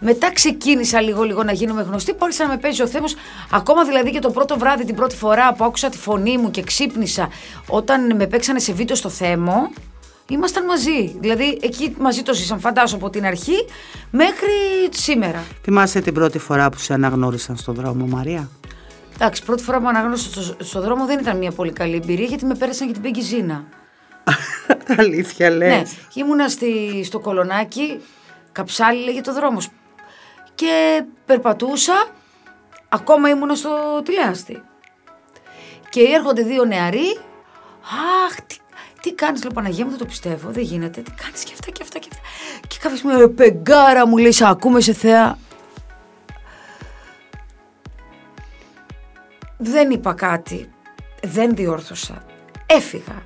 μετά ξεκίνησα λίγο λίγο να γίνομαι γνωστή που άρχισα να με παίζει ο Θέμος ακόμα δηλαδή και το πρώτο βράδυ την πρώτη φορά που άκουσα τη φωνή μου και ξύπνησα όταν με παίξανε σε βίντεο στο Θέμο ήμασταν μαζί δηλαδή εκεί μαζί το ζήσαν φαντάζομαι από την αρχή μέχρι σήμερα Θυμάσαι την πρώτη φορά που σε αναγνώρισαν στον δρόμο, Μαρία; Εντάξει, πρώτη φορά που αναγνώρισα στο, στο δρόμο δεν ήταν μια πολύ καλή εμπειρία γιατί με πέρασαν και την Πέγκη Ζήνα. Αλήθεια λες. Ναι, ήμουνα στη, στο κολονάκι, καψάλι λέγε το δρόμος. Και περπατούσα, ακόμα ήμουνα στο τηλεάστη. Και έρχονται δύο νεαροί. Αχ, τι, τι κάνεις, λέω Παναγία μου, δεν το πιστεύω, δεν γίνεται. Τι κάνεις και αυτά και αυτά και αυτά. Και κάποια στιγμή, «Ε, πεγκάρα μου λέει, σε ακούμε σε θέα. Δεν είπα κάτι. Δεν διόρθωσα. Έφυγα.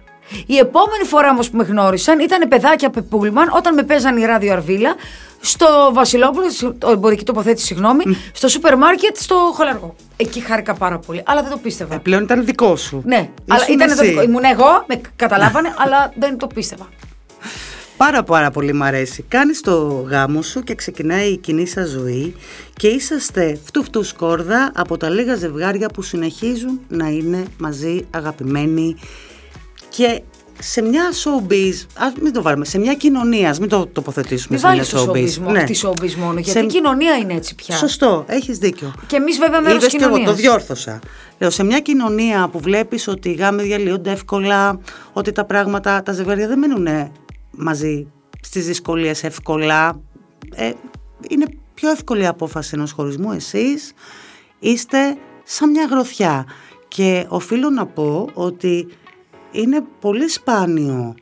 Η επόμενη φορά όμως που με γνώρισαν ήταν παιδάκια από Πούλμαν όταν με παίζαν η ράδιο Αρβίλα στο Βασιλόπουλο, στο εμπορική τοποθέτηση, συγγνώμη, στο σούπερ μάρκετ στο Χολαργό. Εκεί χάρηκα πάρα πολύ, αλλά δεν το πίστευα. Ε, πλέον ήταν δικό σου. ναι, αλλά Ήσουν ήταν το εσύ. δικό. Ήμουν εγώ, με καταλάβανε, αλλά δεν το πίστευα. Πάρα πάρα πολύ μ' αρέσει. Κάνεις το γάμο σου και ξεκινάει η κοινή σας ζωή και είσαστε φτου φτου σκόρδα από τα λίγα ζευγάρια που συνεχίζουν να είναι μαζί αγαπημένοι και σε μια showbiz, ας μην το βάλουμε, σε μια κοινωνία, ας μην το τοποθετήσουμε Μην σε μια βάλει το showbiz. showbiz, ναι. τη showbiz μόνο, γιατί Σε- η κοινωνία είναι έτσι πια. Σωστό, έχεις δίκιο. Και εμείς βέβαια μέρος Είδες τη και εγώ, κοινωνίας. το διόρθωσα. Λέω, σε μια κοινωνία που βλέπεις ότι οι γάμοι διαλύονται εύκολα, ότι τα πράγματα, τα ζευγάρια δεν μένουν μαζί στις δυσκολίες εύκολα. Ε, είναι πιο εύκολη η απόφαση ενός χωρισμού. Εσείς είστε σαν μια γροθιά. Και οφείλω να πω ότι είναι πολύ σπάνιο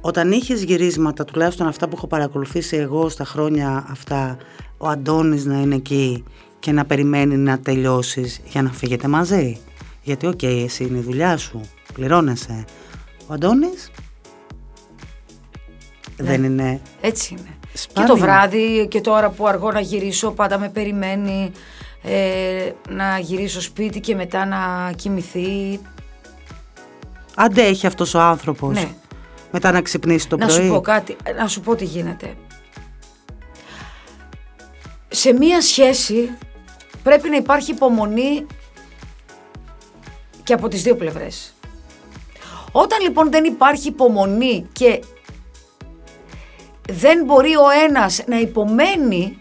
όταν είχες γυρίσματα, τουλάχιστον αυτά που έχω παρακολουθήσει εγώ στα χρόνια αυτά, ο Αντώνης να είναι εκεί και να περιμένει να τελειώσεις για να φύγετε μαζί. Γιατί οκ, εσύ είναι η δουλειά σου, πληρώνεσαι. Ο Αντώνης δεν είναι... Έτσι είναι. Σπάνιο. Και το βράδυ και τώρα που αργώ να γυρίσω πάντα με περιμένει ε, να γυρίσω σπίτι και μετά να κοιμηθεί. Αντέχει αυτός ο άνθρωπος Ναι. μετά να ξυπνήσει το να πρωί. σου πω κάτι, να σου πω τι γίνεται. Σε μία σχέση πρέπει να υπάρχει υπομονή και από τις δύο πλευρές. Όταν λοιπόν δεν υπάρχει υπομονή και δεν μπορεί ο ένας να υπομένει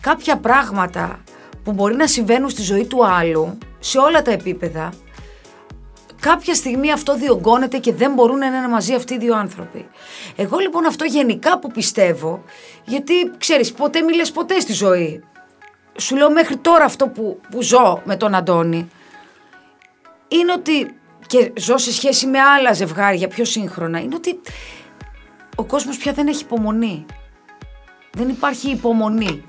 κάποια πράγματα που μπορεί να συμβαίνουν στη ζωή του άλλου σε όλα τα επίπεδα, κάποια στιγμή αυτό διωγγώνεται και δεν μπορούν να είναι μαζί αυτοί οι δύο άνθρωποι. Εγώ λοιπόν αυτό γενικά που πιστεύω, γιατί ξέρεις ποτέ μιλες ποτέ στη ζωή. Σου λέω μέχρι τώρα αυτό που, που ζω με τον Αντώνη, είναι ότι και ζω σε σχέση με άλλα ζευγάρια πιο σύγχρονα, είναι ότι ο κόσμος πια δεν έχει υπομονή. Δεν υπάρχει υπομονή.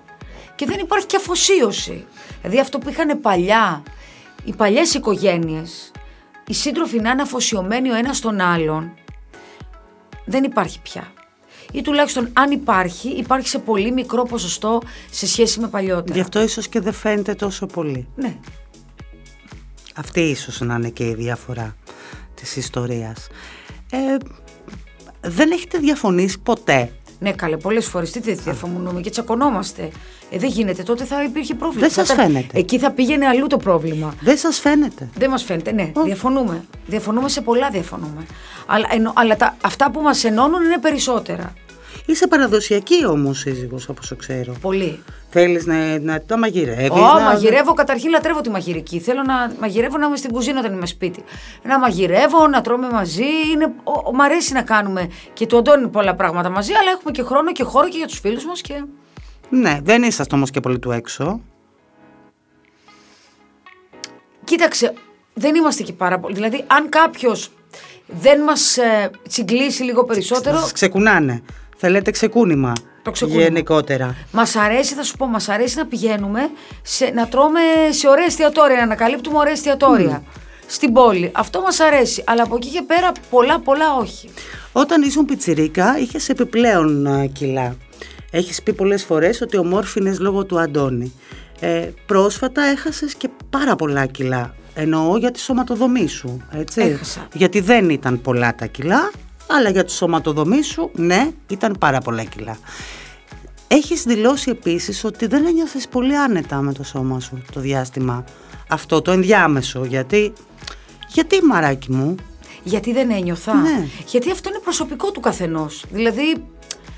Και δεν υπάρχει και αφοσίωση. Δηλαδή αυτό που είχαν παλιά, οι παλιές οικογένειες, οι σύντροφοι να είναι αφοσιωμένοι ο ένας στον άλλον, δεν υπάρχει πια. Ή τουλάχιστον αν υπάρχει, υπάρχει σε πολύ μικρό ποσοστό σε σχέση με παλιότερα. Γι' αυτό ίσως και δεν φαίνεται τόσο πολύ. Ναι. Αυτή ίσως να είναι και η διαφορά της ιστορίας. Ε, δεν έχετε διαφωνήσει ποτέ Ναι, καλέ, πολλές φορές. Τι δεν διαφωνούμε και τσακωνόμαστε. Ε, δεν γίνεται. Τότε θα υπήρχε πρόβλημα. Δεν σας Θα ήταν- φαίνεται. Εκεί θα πήγαινε αλλού το πρόβλημα. Δεν σας φαίνεται. Δεν μας φαίνεται, ναι. Διαφωνούμε. Διαφωνούμε σε πολλά, διαφωνούμε. Αλλά, εννο- αλλά τα, αυτά που μας ενώνουν είναι περισσότερα. Είσαι παραδοσιακή όμως σύζυγος όπως ξέρω. Πολύ. Θέλεις να, να τα μαγειρεύεις. Ω, να... μαγειρεύω, καταρχήν λατρεύω τη μαγειρική. Θέλω να μαγειρεύω να είμαι στην κουζίνα όταν είμαι σπίτι. Να μαγειρεύω, να τρώμε μαζί. Είναι, ο, ο- μ' αρέσει να κάνουμε και του Αντώνη πολλά πράγματα μαζί, αλλά έχουμε και χρόνο και χώρο και για τους φίλους μας. Και... Ναι, δεν είσαστε όμως και πολύ του έξω. Κοίταξε, δεν είμαστε και πάρα πολύ. Δηλαδή, αν κάποιος δεν μας ε, τσιγκλίσει λίγο περισσότερο. Σας ξεκουνάνε. Θέλετε ξεκούνημα. Το ξεκούνημα. Γενικότερα. Μας αρέσει, θα σου πω, μας αρέσει να πηγαίνουμε σε, να τρώμε σε ωραία εστιατόρια, να ανακαλύπτουμε ωραία εστιατόρια στην πόλη. Αυτό μας αρέσει. Αλλά από εκεί και πέρα, πολλά, πολλά όχι. Όταν ήσουν πιτσιρίκα είχες επιπλέον α, κιλά. Έχεις πει πολλές φορές ότι ομόρφινες λόγω του Αντώνη. Ε, πρόσφατα έχασες και πάρα πολλά κιλά. Εννοώ για τη σωματοδομή σου, έτσι. Έχασα. Γιατί δεν ήταν πολλά τα κιλά, αλλά για τη σωματοδομή σου, ναι, ήταν πάρα πολλά κιλά. Έχεις δηλώσει επίσης ότι δεν ένιωθες πολύ άνετα με το σώμα σου το διάστημα. Αυτό το ενδιάμεσο, γιατί... Γιατί μαράκι μου, Γιατί δεν ένιωθα; Ναι. Γιατί αυτό είναι προσωπικό του καθενός. Δηλαδή,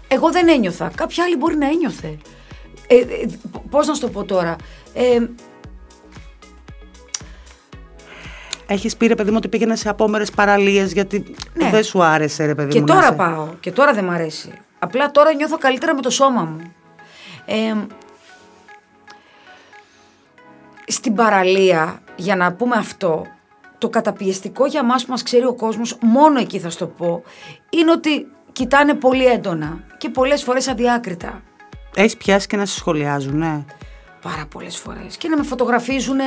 εγώ δεν ένιωθα. Κάποια άλλη μπορεί να ένιωθε. Ε, ε, Πώς να σου το πω τώρα. Ε, Έχεις πει ρε παιδί μου ότι πήγαινες σε απόμερες παραλίες γιατί Ναι. δεν σου άρεσε ρε παιδί και μου. να τώρα σε- πάω. Και τώρα δεν μ' αρέσει. Απλά τώρα νιώθω καλύτερα με το σώμα μου. Ε, στην παραλία, για να πούμε αυτό, το καταπιεστικό για μας που μας ξέρει ο κόσμος, μόνο εκεί θα σου το πω, είναι ότι κοιτάνε πολύ έντονα και πολλές φορές αδιάκριτα. Έχεις πιάσει και να σε σχολιάζουν, ναι. Πάρα πολλές φορές. Και να με φωτογραφίζουν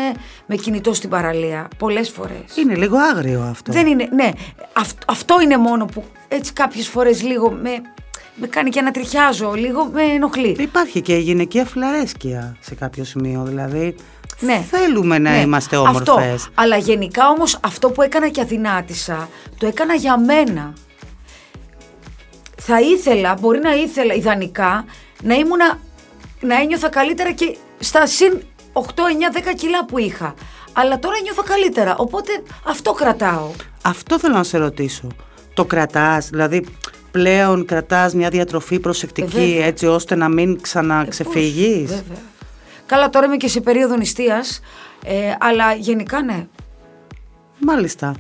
με κινητό στην παραλία. Πολλές φορές. Είναι λίγο άγριο αυτό. Δεν είναι, ναι. αυ- αυτό είναι μόνο που έτσι κάποιες φορές λίγο με, με κάνει και να τριχιάζω, λίγο με ενοχλεί. Υπάρχει και η γυναικεία φλαρέσκεια σε κάποιο σημείο, δηλαδή Ναι. θέλουμε να Ναι, είμαστε Αυτό. όμορφες. Αλλά γενικά όμως αυτό που έκανα και αδυνάτησα, το έκανα για μένα. Θα ήθελα, μπορεί να ήθελα ιδανικά, να ήμουνα, να ένιωθα καλύτερα και στα συν 8, 9, 10 κιλά που είχα. Αλλά τώρα νιώθω καλύτερα, οπότε αυτό κρατάω. Αυτό θέλω να σε ρωτήσω. Το κρατάς, δηλαδή πλέον κρατάς μια διατροφή προσεκτική Ε, βέβαια. έτσι ώστε να μην ξαναξεφύγεις; Πώς, Βέβαια. Καλά, τώρα είμαι και σε περίοδο νηστείας, ε, αλλά γενικά ναι. Μάλιστα.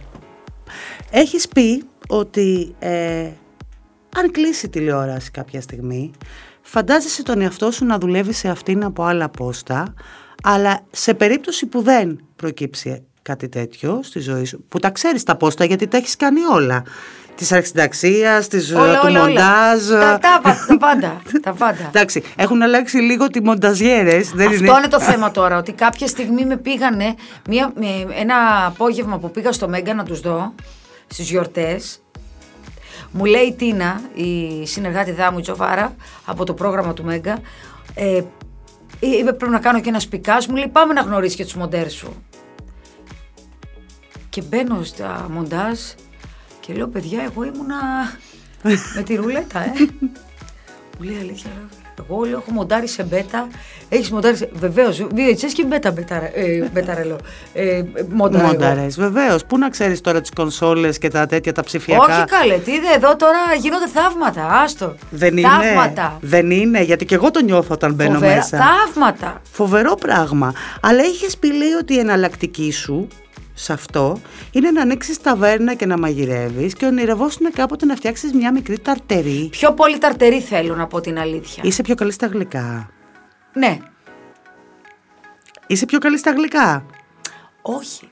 Έχεις πει ότι ε, αν κλείσει η τηλεόραση κάποια στιγμή, φαντάζεσαι τον εαυτό σου να δουλεύει σε αυτήν από άλλα πόστα, αλλά σε περίπτωση που δεν προκύψει κάτι τέτοιο στη ζωή σου, που τα ξέρεις τα πόστα γιατί τα έχεις κάνει όλα, της αρχισυνταξίας, της, Όλα, του όλα, όλα. μοντάζ. Τα, τα, πα- τα πάντα. τα πάντα. Εντάξει, έχουν αλλάξει λίγο τι μονταζιέρες. Δεν Αυτό είναι... είναι το θέμα τώρα, ότι κάποια στιγμή με πήγανε μια, με- ένα απόγευμα που πήγα στο Μέγκα να τους δω, στις γιορτές, μου λέει η Τίνα, η συνεργάτη δάμου η Τζοβάρα, από το πρόγραμμα του Μέγκα, ε, είπε πρέπει να κάνω και ένα σπικάζ, μου λέει πάμε να γνωρίσεις και τους μοντέρ σου. Και μπαίνω στα μοντάζ και λέω παιδιά εγώ ήμουνα με τη ρουλέτα ε. Μου λέει αλήθεια. λέω. Εγώ λέω έχω μοντάρει σε μπέτα. Έχει μοντάρει σε. Βεβαίω, VHS και μπέτα μπέτα. Ε, μπέτα ρε λέω. Ε, μοντάρε. εγώ. Μόνταρες, βεβαίως. Πού να ξέρεις τώρα τις κονσόλες και τα τέτοια τα ψηφιακά. Όχι καλέ, τι είδε εδώ τώρα γίνονται θαύματα. Άστο. Δεν είναι. Θαύματα. Δεν είναι, γιατί και εγώ το νιώθω όταν μπαίνω Φοβερά. μέσα. Θαύματα. Φοβερό πράγμα. Αλλά είχε πει λέει ότι η εναλλακτική σου σε αυτό είναι να ανοίξεις ταβέρνα και να μαγειρεύεις και ονειρευόσουν κάποτε να φτιάξεις μια μικρή ταρτερή. Πιο πολύ ταρτερή θέλω να πω την αλήθεια. Είσαι πιο καλή στα γλυκά. Ναι. Είσαι πιο καλή στα γλυκά. Όχι.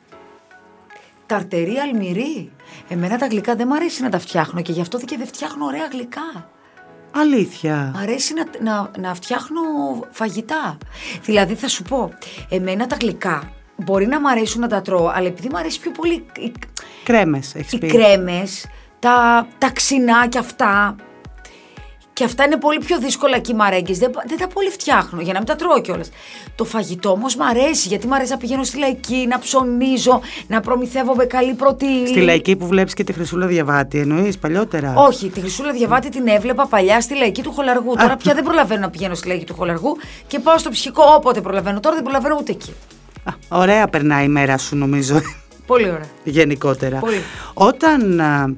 Ταρτερή αλμυρή. Εμένα τα γλυκά δεν μου αρέσει να τα φτιάχνω και γι' αυτό και δεν φτιάχνω ωραία γλυκά. Αλήθεια. Μ' αρέσει να, να, να φτιάχνω φαγητά. Δηλαδή θα σου πω, εμένα τα γλυκά μπορεί να μ' αρέσουν να τα τρώω, αλλά επειδή μ' αρέσει πιο πολύ οι, Κρέμες, έχεις οι πει. κρέμες, τα, τα ξινά και αυτά, και Και αυτά είναι πολύ πιο δύσκολα και οι μαρέγκε. Δεν, δεν τα πολύ φτιάχνω για να μην τα τρώω κιόλας. Το φαγητό όμως μου αρέσει γιατί μου αρέσει να πηγαίνω στη λαϊκή, να ψωνίζω, να προμηθεύομαι καλή πρωτήλη. Στη λαϊκή που βλέπεις και τη Χρυσούλα Διαβάτη, εννοείς παλιότερα; Όχι, τη Χρυσούλα Διαβάτη την έβλεπα παλιά στη λαϊκή του Χολαργού. Τώρα πια δεν προλαβαίνω να πηγαίνω στη λαϊκή του Χολαργού και πάω στο ψυχικό όποτε προλαβαίνω. Τώρα δεν προλαβαίνω ούτε εκεί. Α, ωραία περνάει η μέρα σου νομίζω. Πολύ ωραία. Γενικότερα. Πολύ. Όταν α,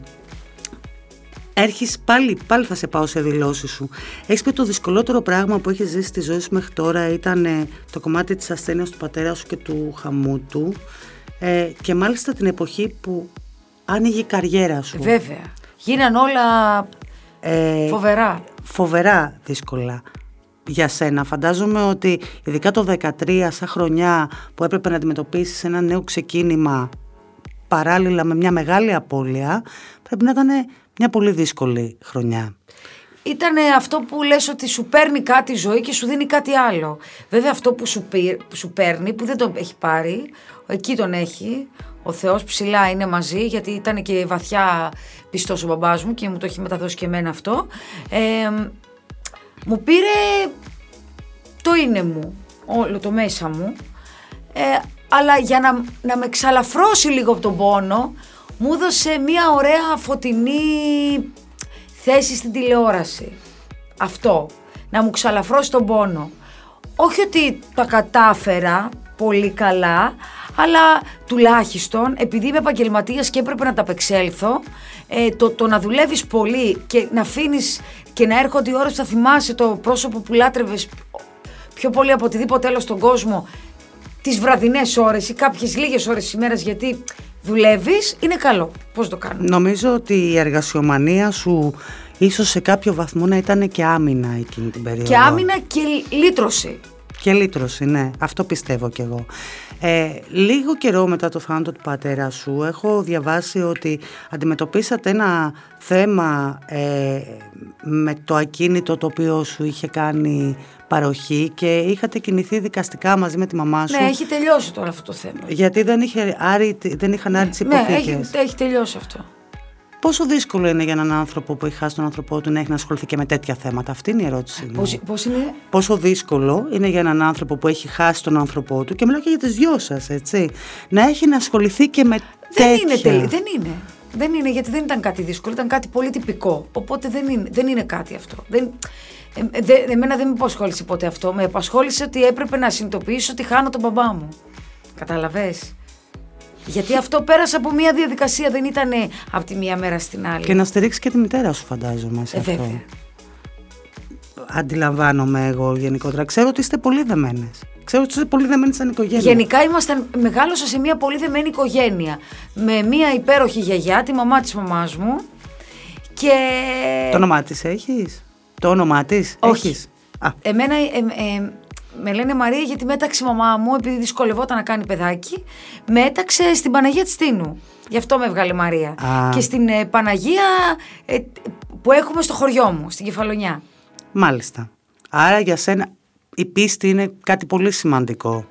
έρχεις πάλι, πάλι θα σε πάω σε δηλώσεις σου. Έχεις πει το δυσκολότερο πράγμα που έχεις ζήσει στη ζωή σου μέχρι τώρα ήταν ε, το κομμάτι της ασθένειας του πατέρα σου και του χαμού του ε, και μάλιστα την εποχή που άνοιγε η καριέρα σου. Βέβαια. Γίναν όλα Ε, φοβερά. φοβερά δύσκολα για σένα. Φαντάζομαι ότι ειδικά το 13 σαν χρονιά που έπρεπε να αντιμετωπίσεις ένα νέο ξεκίνημα παράλληλα με μια μεγάλη απώλεια πρέπει να ήταν μια πολύ δύσκολη χρονιά. Ήταν αυτό που λες ότι σου παίρνει κάτι η ζωή και σου δίνει κάτι άλλο. Βέβαια αυτό που σου, πήρ- που σου παίρνει, που δεν τον έχει πάρει, εκεί τον έχει. Ο Θεός ψηλά είναι μαζί γιατί ήταν και βαθιά πιστός ο μπαμπάς μου και μου το έχει μεταδώσει και εμένα αυτό. Ε, μου πήρε το είναι μου, όλο το μέσα μου. Ε, αλλά για να, να με ξαλαφρώσει λίγο από τον πόνο, μου έδωσε μια ωραία φωτεινή θέση στην τηλεόραση. Αυτό. Να μου ξαλαφρώσει τον πόνο. Όχι ότι τα κατάφερα πολύ καλά, αλλά τουλάχιστον επειδή είμαι επαγγελματίας και έπρεπε να τα απεξέλθω, ε, το, το να δουλεύεις πολύ και να αφήνεις και να έρχονται οι ώρες που θα θυμάσαι το πρόσωπο που λάτρευες πιο πολύ από οτιδήποτε άλλο στον κόσμο τις βραδινές ώρες ή κάποιες λίγες ώρες της ημέρας γιατί δουλεύεις, είναι καλό. Πώς το κάνω. Νομίζω ότι η εργασιομανία σου ίσως σε κάποιο βαθμό να ήταν και άμυνα εκείνη την περίοδο. Και άμυνα και λύτρωση. Και λύτρωση, ναι. Αυτό πιστεύω κι εγώ. Ε, λίγο καιρό μετά το θάνατο του πατέρα σου έχω διαβάσει ότι αντιμετωπίσατε ένα θέμα ε, με το ακίνητο το οποίο σου είχε κάνει παροχή και είχατε κινηθεί δικαστικά μαζί με τη μαμά σου Ναι, έχει τελειώσει τώρα αυτό το θέμα. γιατί δεν, είχε άρει, δεν είχαν άρει τις Ναι, υποθήκες. έχει, έχει τελειώσει αυτό. Πόσο δύσκολο είναι για έναν άνθρωπο που έχει χάσει τον άνθρωπό του να έχει να ασχοληθεί και με τέτοια θέματα; Αυτή είναι η ερώτηση. μου. Πώς, πώς είναι... Πόσο δύσκολο είναι για έναν άνθρωπο που έχει χάσει τον άνθρωπό του και μιλάω και για τις δυο σας, έτσι, να έχει να ασχοληθεί και με Δεν τέτοια. είναι, τελει... δεν είναι. Δεν είναι γιατί δεν ήταν κάτι δύσκολο, ήταν κάτι πολύ τυπικό. Οπότε δεν είναι, δεν είναι κάτι αυτό. Δεν, ε, δε, εμένα δεν με απασχόλησε ποτέ αυτό. Με απασχόλησε ότι έπρεπε να συνειδητοποιήσω ότι χάνω τον μπαμπά μου. Καταλαβες; Γιατί αυτό πέρασε από μια διαδικασία, δεν ήταν από τη μία μέρα στην άλλη. Και να στηρίξει και τη μητέρα σου, φαντάζομαι. Σε Ε, αυτό. βέβαια. Αντιλαμβάνομαι εγώ γενικότερα. Ξέρω ότι είστε πολύ δεμένες. Ξέρω ότι είστε πολύ δεμένε σαν οικογένεια. Γενικά ήμασταν, μεγάλωσα σε μια πολύ δεμένη οικογένεια. Με μια υπέροχη γιαγιά, τη μαμά της μαμάς μου. Και... Το όνομά της έχεις; Το όνομά της Όχι. έχεις; Α, Εμένα ε, ε, με λένε Μαρία γιατί μέταξε η μαμά μου, επειδή δυσκολευόταν να κάνει παιδάκι, μέταξε στην Παναγία της Τίνου. Γι' αυτό με έβγαλε Μαρία. Α. Και στην ε, Παναγία ε, που έχουμε στο χωριό μου, στην Κεφαλονιά. Μάλιστα. Άρα για σένα η πίστη είναι κάτι πολύ σημαντικό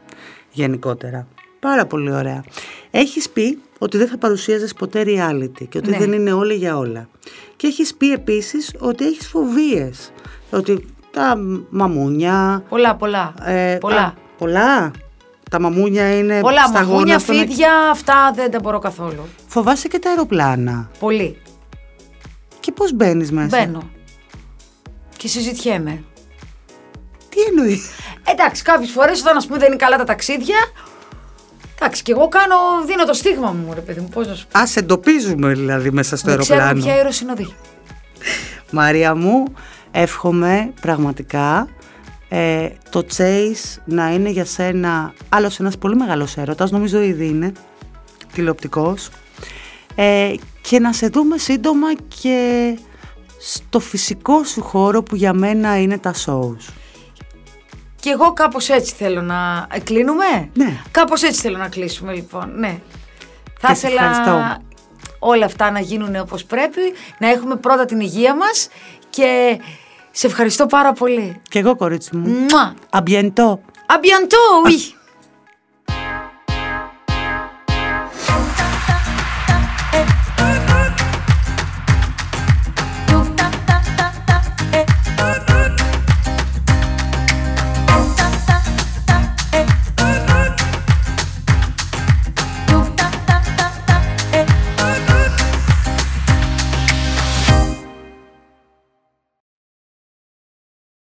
γενικότερα. Πάρα πολύ ωραία. Έχεις πει ότι δεν θα παρουσίαζες ποτέ reality και ότι Ναι. δεν είναι όλοι για όλα. Και έχεις πει επίσης ότι έχεις φοβίες. Ότι τα μαμούνια... Πολλά, πολλά. ε, πολλά. α, πολλά. Τα μαμούνια είναι πολλά σταγόνα μαγούνια, στον- φίδια, αυτά δεν τα μπορώ καθόλου. Φοβάσαι και τα αεροπλάνα. Πολύ. Και πώς μπαίνεις μέσα; Μπαίνω. Και συζητιέμαι. Τι εννοείς; Εντάξει, κάποιες φορές όταν ας πούμε δεν είναι καλά τα ταξίδια. Εντάξει, και εγώ κάνω, δίνω το στίγμα μου, ρε παιδί μου. Πώς να σου πω. Α εντοπίζουμε δηλαδή μέσα στο Δεν ξέρω αεροπλάνο. ποια αεροσυνοδή. Μαρία μου, εύχομαι πραγματικά ε, το Chase να είναι για σένα άλλος ένας πολύ μεγάλος έρωτας, νομίζω ήδη είναι τηλεοπτικός ε, και να σε δούμε σύντομα και στο φυσικό σου χώρο που για μένα είναι τα shows. Και εγώ κάπως έτσι θέλω να. Ε, κλείνουμε; Ναι. Κάπως έτσι θέλω να κλείσουμε, λοιπόν. Ναι. Θα Και σε ήθελα ευχαριστώ. όλα αυτά να γίνουν όπως πρέπει, να έχουμε πρώτα την υγεία μας και σε ευχαριστώ πάρα πολύ. Και εγώ κορίτσι μου. Μουα! Αμπιεντό. À bientôt, oui!